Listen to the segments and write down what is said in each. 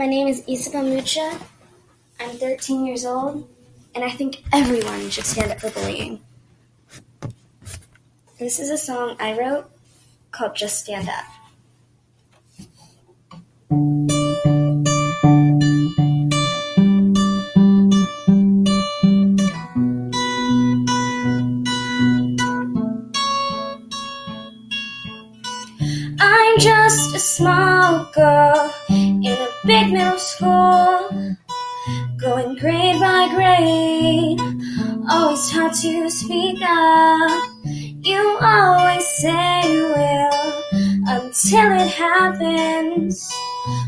My name is Isabel Mucha. I'm 13 years old, and I think everyone should stand up for bullying. This is a song I wrote called Just Stand Up. Just a small girl in a big middle school, going grade by grade, always taught to speak up. You always say you will until it happens.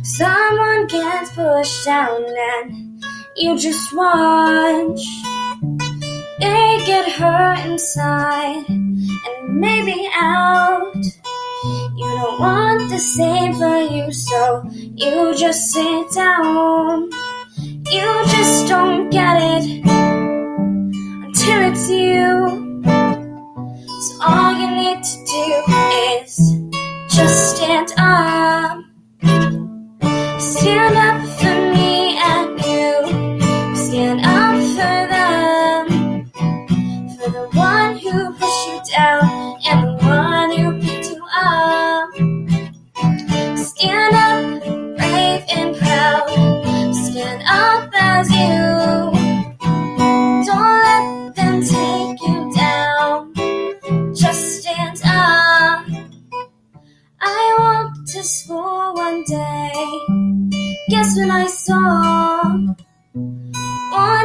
Someone gets pushed down and you just watch. They get hurt inside and maybe out. The same for you, so you just sit down. You just don't get it until it's you. So all you need to do is just stand up.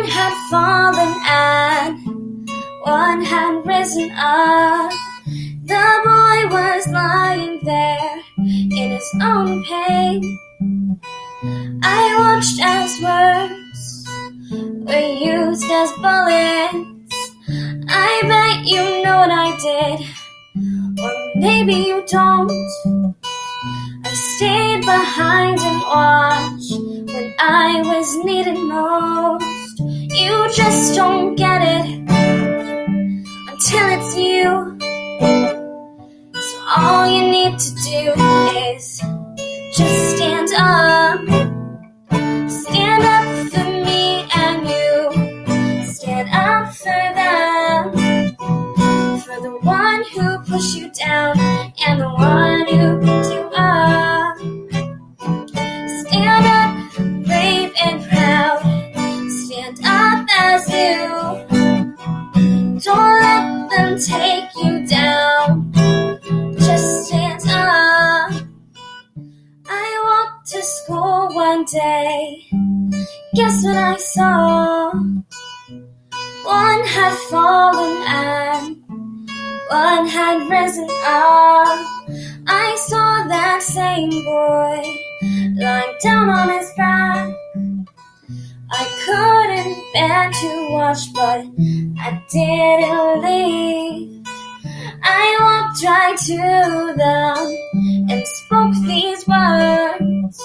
Had fallen and one had risen up. The boy was lying there in his own pain. I watched as words were used as bullets. I bet you know what I did, or maybe you don't. I stayed behind and watched when I was needed most. Don't get it until it's you. So all you need to do is just stand up. Take you down. Just stand up. I walked to school one day. Guess what I saw? One had fallen and one had risen up. I saw that same boy lying down on his back. I couldn't bear to watch, but I didn't leave. I walked right to them and spoke these words.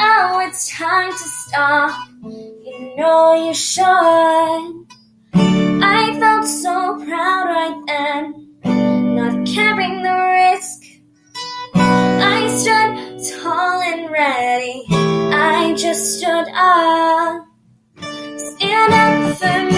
Oh, it's time to stop. You know you should. I felt so proud right then, not carrying the risk. I stood tall and ready. I just stood up. And